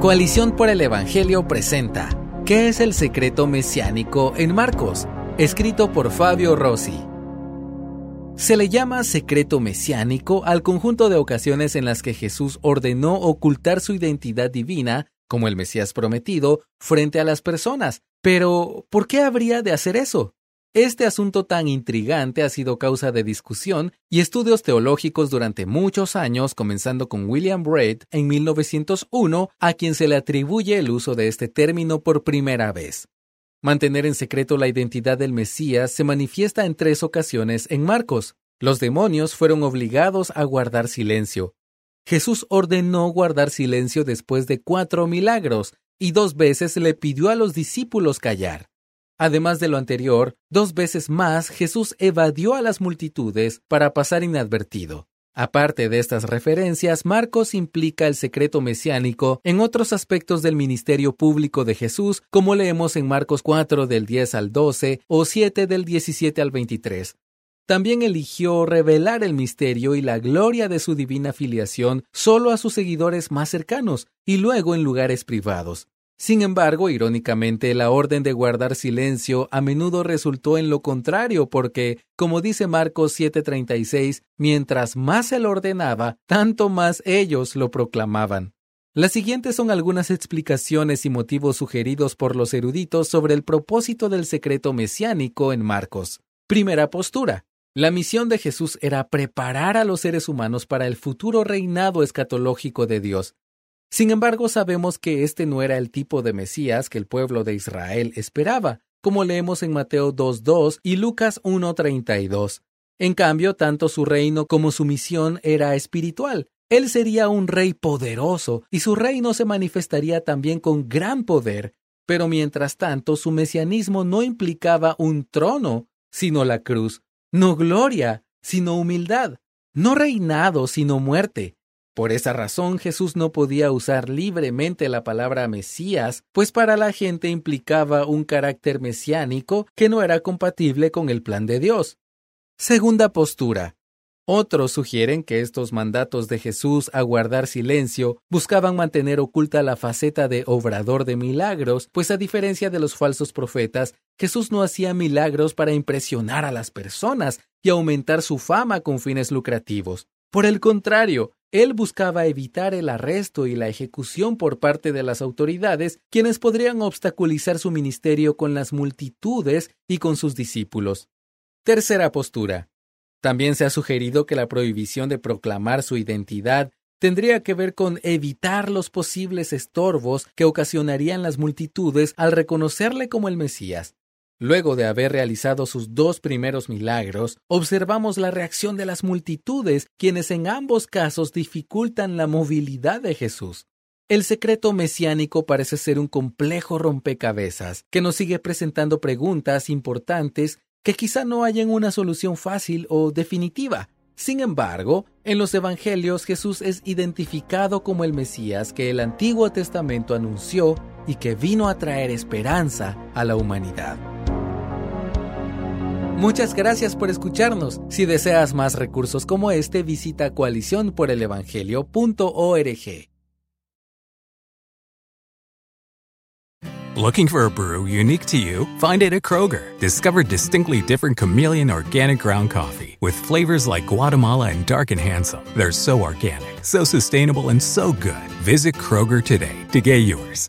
Coalición por el Evangelio presenta ¿Qué es el secreto mesiánico en Marcos? Escrito por Fabio Rossi. Se le llama secreto mesiánico al conjunto de ocasiones en las que Jesús ordenó ocultar su identidad divina, como el Mesías prometido, frente a las personas. Pero, ¿por qué habría de hacer eso? Este asunto tan intrigante ha sido causa de discusión y estudios teológicos durante muchos años, comenzando con William Braid en 1901, a quien se le atribuye el uso de este término por primera vez. Mantener en secreto la identidad del Mesías se manifiesta en tres ocasiones en Marcos. Los demonios fueron obligados a guardar silencio. Jesús ordenó guardar silencio después de cuatro milagros, y dos veces le pidió a los discípulos callar. Además de lo anterior, dos veces más Jesús evadió a las multitudes para pasar inadvertido. Aparte de estas referencias, Marcos implica el secreto mesiánico en otros aspectos del ministerio público de Jesús, como leemos en Marcos 4 del 10 al 12 o 7 del 17 al 23. También eligió revelar el misterio y la gloria de su divina filiación solo a sus seguidores más cercanos y luego en lugares privados. Sin embargo, irónicamente, la orden de guardar silencio a menudo resultó en lo contrario porque, como dice Marcos 7:36, mientras más se lo ordenaba, tanto más ellos lo proclamaban. Las siguientes son algunas explicaciones y motivos sugeridos por los eruditos sobre el propósito del secreto mesiánico en Marcos. Primera postura. La misión de Jesús era preparar a los seres humanos para el futuro reinado escatológico de Dios. Sin embargo, sabemos que este no era el tipo de Mesías que el pueblo de Israel esperaba, como leemos en Mateo 2.2 y Lucas 1.32. En cambio, tanto su reino como su misión era espiritual. Él sería un rey poderoso y su reino se manifestaría también con gran poder, pero mientras tanto su mesianismo no implicaba un trono, sino la cruz, no gloria, sino humildad, no reinado, sino muerte. Por esa razón Jesús no podía usar libremente la palabra Mesías, pues para la gente implicaba un carácter mesiánico que no era compatible con el plan de Dios. Segunda postura. Otros sugieren que estos mandatos de Jesús a guardar silencio buscaban mantener oculta la faceta de obrador de milagros, pues a diferencia de los falsos profetas, Jesús no hacía milagros para impresionar a las personas y aumentar su fama con fines lucrativos. Por el contrario, él buscaba evitar el arresto y la ejecución por parte de las autoridades, quienes podrían obstaculizar su ministerio con las multitudes y con sus discípulos. Tercera postura. También se ha sugerido que la prohibición de proclamar su identidad tendría que ver con evitar los posibles estorbos que ocasionarían las multitudes al reconocerle como el Mesías. Luego de haber realizado sus dos primeros milagros, observamos la reacción de las multitudes, quienes en ambos casos dificultan la movilidad de Jesús. El secreto mesiánico parece ser un complejo rompecabezas que nos sigue presentando preguntas importantes que quizá no hayan una solución fácil o definitiva. Sin embargo, en los Evangelios Jesús es identificado como el Mesías que el Antiguo Testamento anunció y que vino a traer esperanza a la humanidad. Muchas gracias por escucharnos. Si deseas más recursos como este, visita coaliciónporelevangelio.org. Looking for a brew unique to you? Find it at Kroger. Discover distinctly different chameleon organic ground coffee with flavors like Guatemala and Dark and Handsome. They're so organic, so sustainable, and so good. Visit Kroger today to get yours.